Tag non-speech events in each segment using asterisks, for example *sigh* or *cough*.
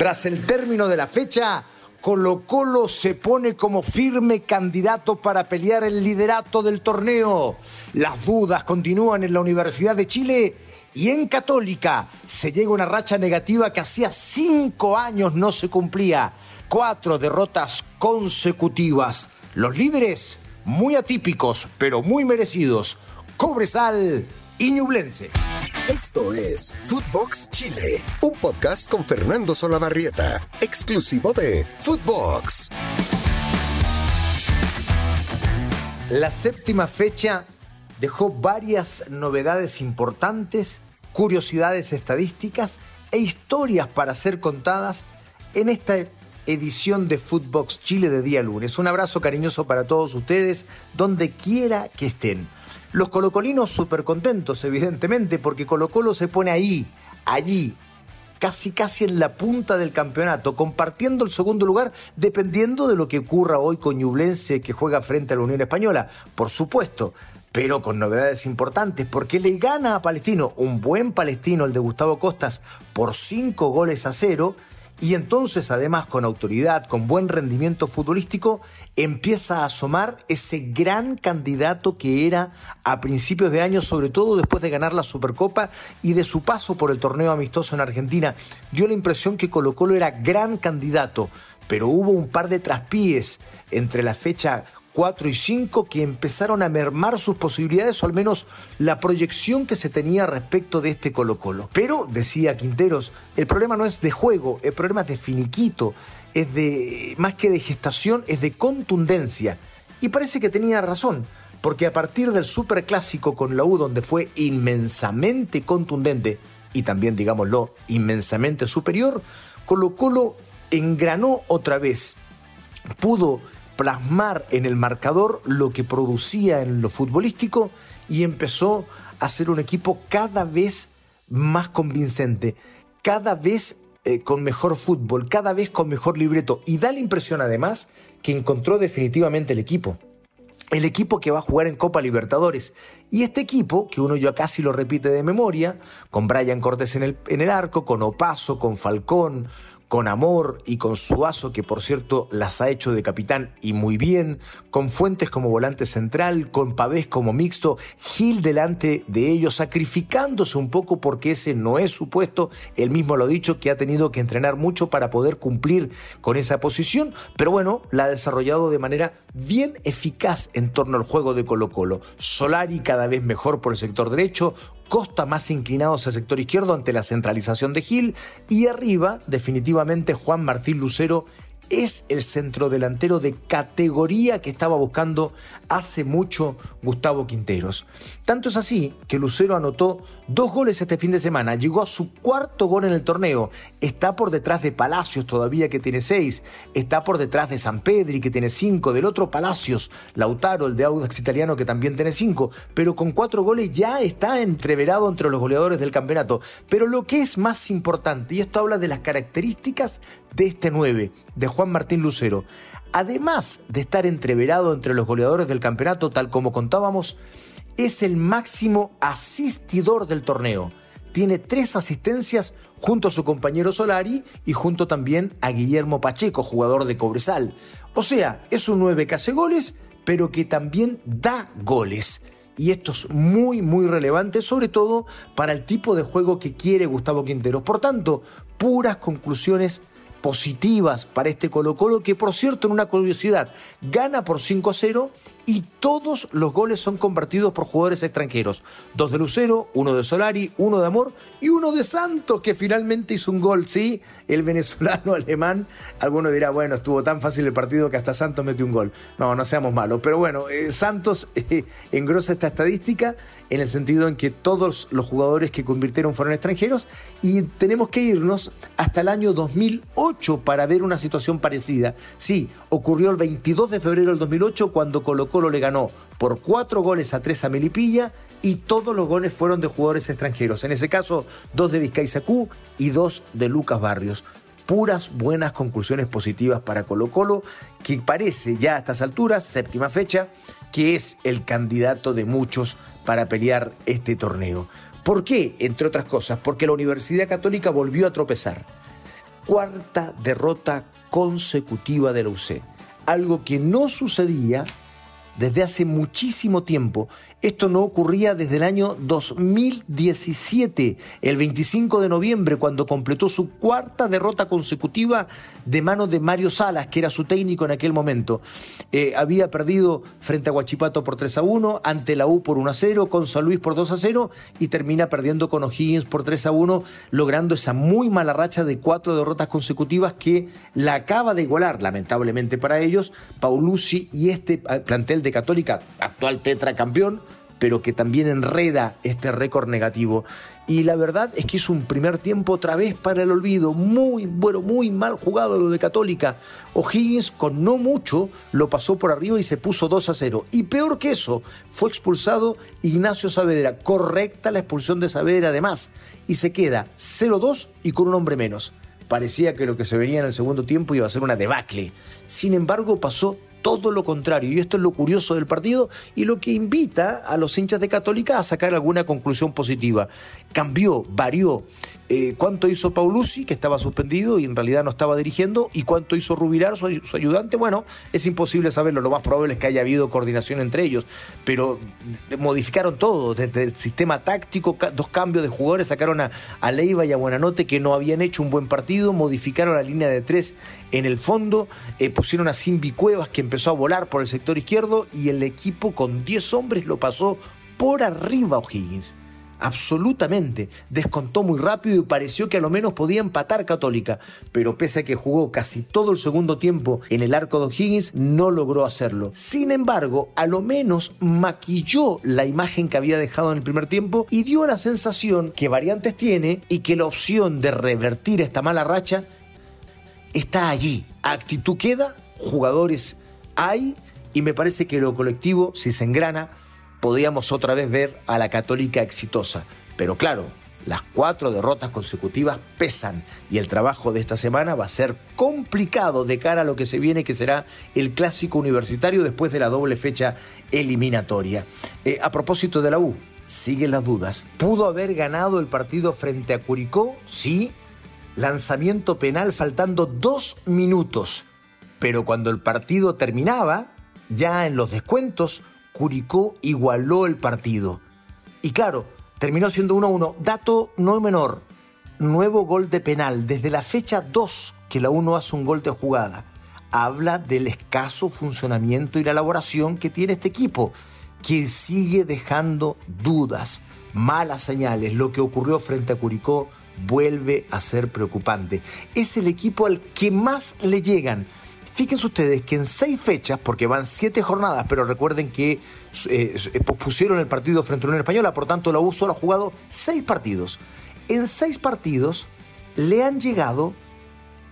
Tras el término de la fecha, Colo Colo se pone como firme candidato para pelear el liderato del torneo. Las dudas continúan en la Universidad de Chile y en Católica se llega una racha negativa que hacía cinco años no se cumplía. Cuatro derrotas consecutivas. Los líderes muy atípicos, pero muy merecidos. Cobresal y Ñublense. Esto es Footbox Chile, un podcast con Fernando Solabarrieta, exclusivo de Footbox. La séptima fecha dejó varias novedades importantes, curiosidades estadísticas e historias para ser contadas en esta edición de Footbox Chile de día lunes. Un abrazo cariñoso para todos ustedes, donde quiera que estén. Los colocolinos súper contentos, evidentemente, porque Colo Colo se pone ahí, allí, casi casi en la punta del campeonato, compartiendo el segundo lugar, dependiendo de lo que ocurra hoy con Ñublense que juega frente a la Unión Española, por supuesto, pero con novedades importantes, porque le gana a Palestino, un buen palestino, el de Gustavo Costas, por cinco goles a cero, y entonces, además, con autoridad, con buen rendimiento futbolístico, empieza a asomar ese gran candidato que era a principios de año, sobre todo después de ganar la Supercopa y de su paso por el torneo amistoso en Argentina. Dio la impresión que Colo Colo era gran candidato, pero hubo un par de traspiés entre la fecha 4 y 5 que empezaron a mermar sus posibilidades o al menos la proyección que se tenía respecto de este Colo Colo. Pero, decía Quinteros, el problema no es de juego, el problema es de finiquito, es de, más que de gestación, es de contundencia. Y parece que tenía razón, porque a partir del superclásico con la U, donde fue inmensamente contundente y también, digámoslo, inmensamente superior, Colo Colo engranó otra vez, pudo plasmar en el marcador lo que producía en lo futbolístico y empezó a ser un equipo cada vez más convincente, cada vez eh, con mejor fútbol, cada vez con mejor libreto y da la impresión además que encontró definitivamente el equipo. El equipo que va a jugar en Copa Libertadores. Y este equipo, que uno ya casi lo repite de memoria, con Brian Cortés en el, en el arco, con Opaso, con Falcón, con amor y con Suazo, que por cierto las ha hecho de capitán y muy bien, con Fuentes como volante central, con Pavés como mixto, Gil delante de ellos, sacrificándose un poco porque ese no es su puesto, él mismo lo ha dicho que ha tenido que entrenar mucho para poder cumplir con esa posición, pero bueno, la ha desarrollado de manera bien eficaz en torno al juego de Colo Colo. Solari cada vez mejor por el sector derecho, Costa más inclinados al sector izquierdo ante la centralización de Gil y arriba definitivamente Juan Martín Lucero es el centrodelantero de categoría que estaba buscando hace mucho Gustavo Quinteros. Tanto es así que Lucero anotó dos goles este fin de semana, llegó a su cuarto gol en el torneo, está por detrás de Palacios todavía que tiene seis, está por detrás de San Pedri que tiene cinco, del otro Palacios, Lautaro, el de Audax italiano que también tiene cinco, pero con cuatro goles ya está entreverado entre los goleadores del campeonato. Pero lo que es más importante, y esto habla de las características de este 9, de Juan Martín Lucero, además de estar entreverado entre los goleadores del campeonato, tal como contábamos, es el máximo asistidor del torneo. Tiene tres asistencias junto a su compañero Solari y junto también a Guillermo Pacheco, jugador de Cobresal. O sea, es un 9 que hace goles, pero que también da goles. Y esto es muy, muy relevante, sobre todo para el tipo de juego que quiere Gustavo Quinteros. Por tanto, puras conclusiones positivas para este Colo Colo, que por cierto, en una curiosidad, gana por 5 a 0 y todos los goles son convertidos por jugadores extranjeros. Dos de Lucero, uno de Solari, uno de Amor y uno de Santos, que finalmente hizo un gol, ¿sí? El venezolano *laughs* alemán. Alguno dirá, bueno, estuvo tan fácil el partido que hasta Santos metió un gol. No, no seamos malos. Pero bueno, eh, Santos eh, engrosa esta estadística en el sentido en que todos los jugadores que convirtieron fueron extranjeros y tenemos que irnos hasta el año 2008 para ver una situación parecida. Sí, ocurrió el 22 de febrero del 2008 cuando Colo Colo le ganó por cuatro goles a tres a Melipilla y todos los goles fueron de jugadores extranjeros. En ese caso, dos de Vizcay y dos de Lucas Barrios puras buenas conclusiones positivas para Colo Colo, que parece ya a estas alturas, séptima fecha, que es el candidato de muchos para pelear este torneo. ¿Por qué? Entre otras cosas, porque la Universidad Católica volvió a tropezar. cuarta derrota consecutiva de la UC. Algo que no sucedía desde hace muchísimo tiempo esto no ocurría desde el año 2017, el 25 de noviembre, cuando completó su cuarta derrota consecutiva de manos de Mario Salas, que era su técnico en aquel momento. Eh, había perdido frente a Huachipato por 3 a 1, ante la U por 1 a 0, con San Luis por 2 a 0 y termina perdiendo con O'Higgins por 3 a 1, logrando esa muy mala racha de cuatro derrotas consecutivas que la acaba de igualar, lamentablemente para ellos, Paulucci y este eh, plantel de Católica, actual tetracampeón, pero que también enreda este récord negativo. Y la verdad es que es un primer tiempo otra vez para el olvido, muy, bueno, muy mal jugado lo de Católica. O'Higgins con no mucho lo pasó por arriba y se puso 2 a 0. Y peor que eso, fue expulsado Ignacio Saavedra. Correcta la expulsión de Saavedra además. Y se queda 0-2 y con un hombre menos. Parecía que lo que se venía en el segundo tiempo iba a ser una debacle. Sin embargo, pasó todo lo contrario. Y esto es lo curioso del partido y lo que invita a los hinchas de Católica a sacar alguna conclusión positiva. Cambió, varió. Eh, cuánto hizo Paulucci, que estaba suspendido y en realidad no estaba dirigiendo, y cuánto hizo Rubilar, su, ayudante. Bueno, es imposible saberlo. Lo más probable es que haya habido coordinación entre ellos, pero modificaron todo, desde el sistema táctico, dos cambios de jugadores, sacaron a, a Leiva y a Buenanote que no habían hecho un buen partido, modificaron la línea de tres en el fondo, eh, pusieron a Simbi Cuevas que empezó a volar por el sector izquierdo y el equipo con 10 hombres lo pasó por arriba O'Higgins absolutamente. Descontó muy rápido y pareció que a lo menos podía empatar Católica, pero pese a que jugó casi todo el segundo tiempo en el arco de O'Higgins, no logró hacerlo. Sin embargo, a lo menos maquilló la imagen que había dejado en el primer tiempo y dio la sensación que variantes tiene y que la opción de revertir esta mala racha está allí. Actitud queda, jugadores hay y me parece que lo colectivo, si se engrana, podíamos otra vez ver a la católica exitosa. Pero claro, las cuatro derrotas consecutivas pesan y el trabajo de esta semana va a ser complicado de cara a lo que se viene, que será el clásico universitario después de la doble fecha eliminatoria. Eh, a propósito de la U, siguen las dudas. ¿Pudo haber ganado el partido frente a Curicó? Sí. Lanzamiento penal faltando dos minutos. Pero cuando el partido terminaba, ya en los descuentos, Curicó igualó el partido. Y claro, terminó siendo 1-1. Dato no menor, nuevo gol de penal. Desde la fecha 2 que la 1 hace un gol de jugada. Habla del escaso funcionamiento y la elaboración que tiene este equipo, que sigue dejando dudas, malas señales. Lo que ocurrió frente a Curicó vuelve a ser preocupante. Es el equipo al que más le llegan Fíjense ustedes que en seis fechas, porque van siete jornadas, pero recuerden que eh, eh, pusieron el partido frente a la Unión Española, por tanto la U solo ha jugado seis partidos. En seis partidos le han llegado,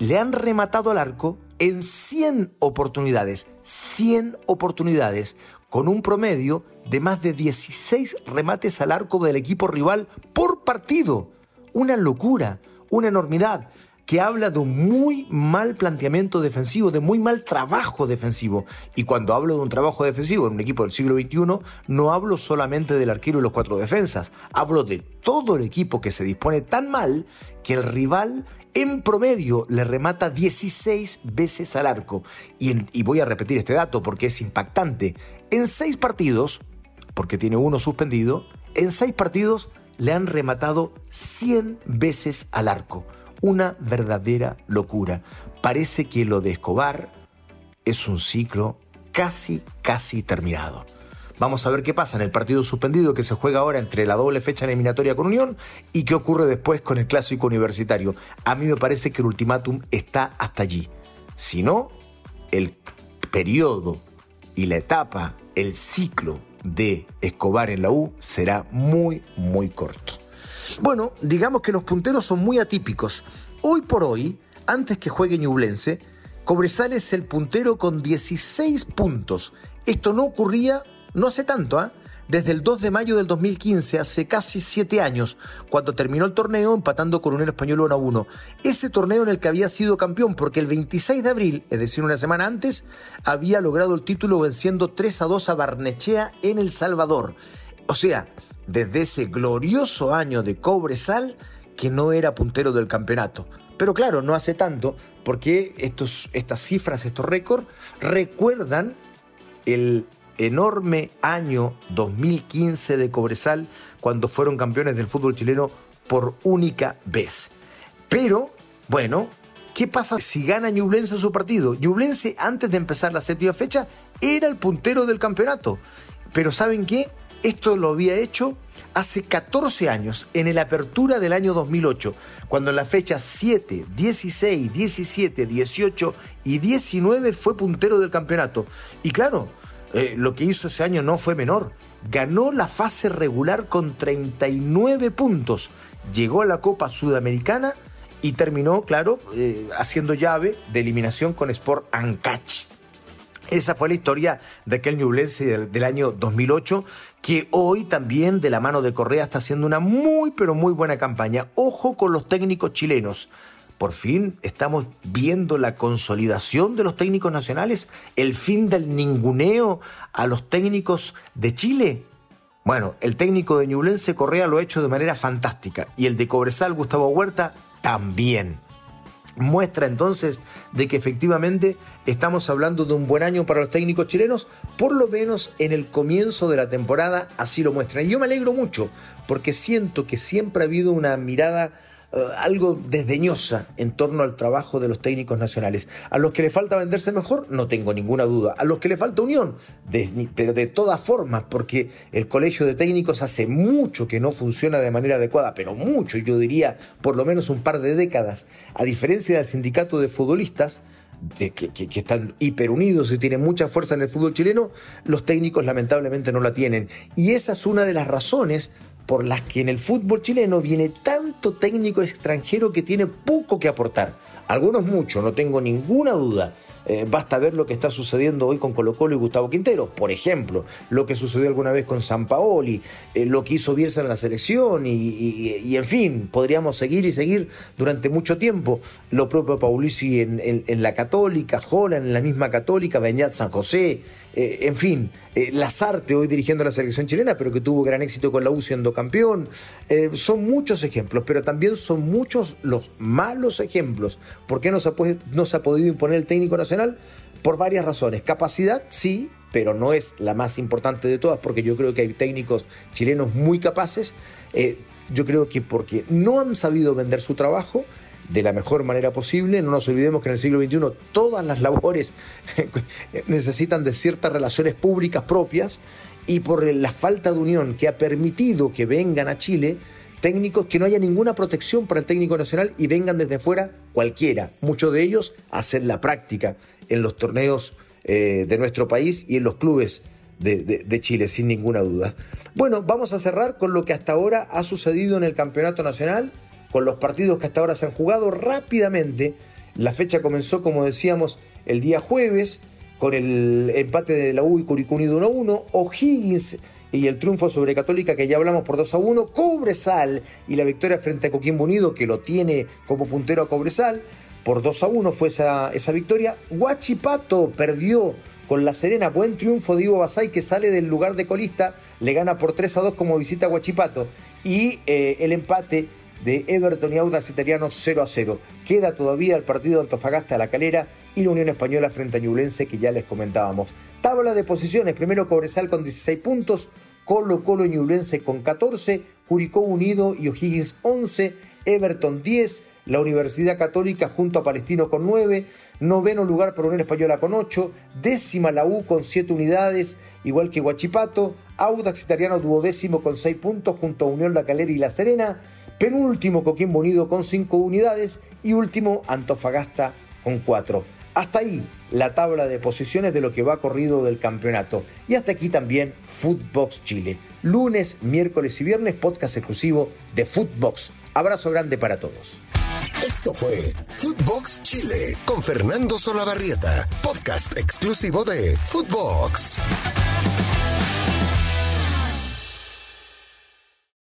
le han rematado al arco en 100 oportunidades. 100 oportunidades, con un promedio de más de 16 remates al arco del equipo rival por partido. Una locura, una enormidad que habla de un muy mal planteamiento defensivo, de muy mal trabajo defensivo. Y cuando hablo de un trabajo defensivo en un equipo del siglo XXI, no hablo solamente del arquero y los cuatro defensas, hablo de todo el equipo que se dispone tan mal que el rival en promedio le remata 16 veces al arco. Y, voy a repetir este dato porque es impactante. En seis partidos, porque tiene uno suspendido, en seis partidos le han rematado 100 veces al arco una verdadera locura. Parece que lo de Escobar es un ciclo casi, casi terminado. Vamos a ver qué pasa en el partido suspendido que se juega ahora entre la doble fecha eliminatoria con Unión y qué ocurre después con el clásico universitario. A mí me parece que el ultimátum está hasta allí. Si no, el periodo y la etapa, el ciclo de Escobar en la U será muy, muy corto. Bueno, digamos que los punteros son muy atípicos. Hoy por hoy, antes que juegue Ñublense, Cobresal es el puntero con 16 puntos. Esto no ocurría no hace tanto, ¿ah? Desde el 2 de mayo del 2015, hace casi 7 años, cuando terminó el torneo empatando con un Español 1 a 1. Ese torneo en el que había sido campeón, porque el 26 de abril, es decir, una semana antes, había logrado el título venciendo 3 a 2 a Barnechea en El Salvador. O sea, desde ese glorioso año de Cobresal que no era puntero del campeonato. Pero claro, no hace tanto, porque estos, estas cifras, estos récords, recuerdan el enorme año 2015 de Cobresal, cuando fueron campeones del fútbol chileno por única vez. Pero, bueno, ¿qué pasa si gana Ñublense su partido? Ñublense, antes de empezar la séptima fecha, era el puntero del campeonato. Pero ¿saben qué? Esto lo había hecho hace 14 años, en la apertura del año 2008, cuando en las fechas 7, 16, 17, 18 y 19 fue puntero del campeonato. Y claro, eh, lo que hizo ese año no fue menor. Ganó la fase regular con 39 puntos. Llegó a la Copa Sudamericana y terminó, claro, eh, haciendo llave de eliminación con Sport Ancash. Esa fue la historia de aquel Ñublense del, del, año 2008, que hoy también de la mano de Correa está haciendo una muy, pero muy buena campaña. Ojo con los técnicos chilenos. Por fin estamos viendo la consolidación de los técnicos nacionales, el fin del ninguneo a los técnicos de Chile. Bueno, el técnico de Ñublense Correa lo ha hecho de manera fantástica y el de Cobresal Gustavo Huerta también muestra entonces de que efectivamente estamos hablando de un buen año para los técnicos chilenos, por lo menos en el comienzo de la temporada así lo muestra. Y yo me alegro mucho porque siento que siempre ha habido una mirada eh, algo desdeñosa en torno al trabajo de los técnicos nacionales. A los que le falta venderse mejor, no tengo ninguna duda. A los que le falta unión, pero de todas formas, porque el colegio de técnicos hace mucho que no funciona de manera adecuada, pero mucho, yo diría por lo menos un par de décadas. A diferencia del sindicato de futbolistas, que, que, están hiperunidos y tienen mucha fuerza en el fútbol chileno, los técnicos lamentablemente no la tienen. Y esa es una de las razones por las que en el fútbol chileno viene tanto técnico extranjero que tiene poco que aportar. Algunos mucho, no tengo ninguna duda. Eh, basta ver lo que está sucediendo hoy con Colo Colo y Gustavo Quintero, por ejemplo, lo que sucedió alguna vez con San Paoli, eh, lo que hizo Bielsa en la selección y, en fin, podríamos seguir y seguir durante mucho tiempo. Lo propio Paulisi en, en, la Católica, Holland en la misma Católica, Beñat San José, eh, en fin, Lazarte hoy dirigiendo la selección chilena, pero que tuvo gran éxito con la U siendo campeón. son muchos ejemplos, pero también son muchos los malos ejemplos. ¿Por qué no se no se ha podido imponer el técnico nacional? Por varias razones. Capacidad, sí, pero no es la más importante de todas, porque yo creo que hay técnicos chilenos muy capaces. Eh, yo creo que porque no han sabido vender su trabajo de la mejor manera posible. No nos olvidemos que en el siglo XXI todas las labores *laughs* necesitan de ciertas relaciones públicas propias y por la falta de unión que ha permitido que vengan a Chile, técnicos que no haya ninguna protección para el técnico nacional y vengan desde fuera cualquiera, muchos de ellos a hacer la práctica en los torneos eh, de nuestro país y en los clubes de, Chile, sin ninguna duda. Bueno, vamos a cerrar con lo que hasta ahora ha sucedido en el Campeonato Nacional, con los partidos que hasta ahora se han jugado rápidamente. La fecha comenzó, como decíamos, el día jueves, con el empate de la U y Curicó 1-1. O'Higgins y el triunfo sobre Católica que ya hablamos por 2 a 1, Cobresal y la victoria frente a Coquimbo Unido que lo tiene como puntero a Cobresal, por 2 a 1 fue esa, victoria. Huachipato perdió con La Serena, buen triunfo de Ivo Basay que sale del lugar de colista, le gana por 3 a 2 como visita a Huachipato y eh, el empate de Everton y Audax Italiano 0 a 0. Queda todavía el partido de Antofagasta a la calera y la Unión Española frente a Ñublense que ya les comentábamos. Tabla de posiciones, primero Cobresal con 16 puntos, Colo Colo y Ñublense con 14, Curicó Unido y O'Higgins 11, Everton 10, la Universidad Católica junto a Palestino con 9, noveno lugar para Unión Española con 8, décima la U con 7 unidades, igual que Huachipato, Audax Italiano duodécimo con 6 puntos junto a Unión La Calera y La Serena, penúltimo Coquimbo Unido con 5 unidades y último Antofagasta con 4. Hasta ahí la tabla de posiciones de lo que va corrido del campeonato. Y hasta aquí también Footbox Chile. Lunes, miércoles y viernes, podcast exclusivo de Footbox. Abrazo grande para todos. Esto fue Footbox Chile con Fernando Solabarrieta, podcast exclusivo de Footbox.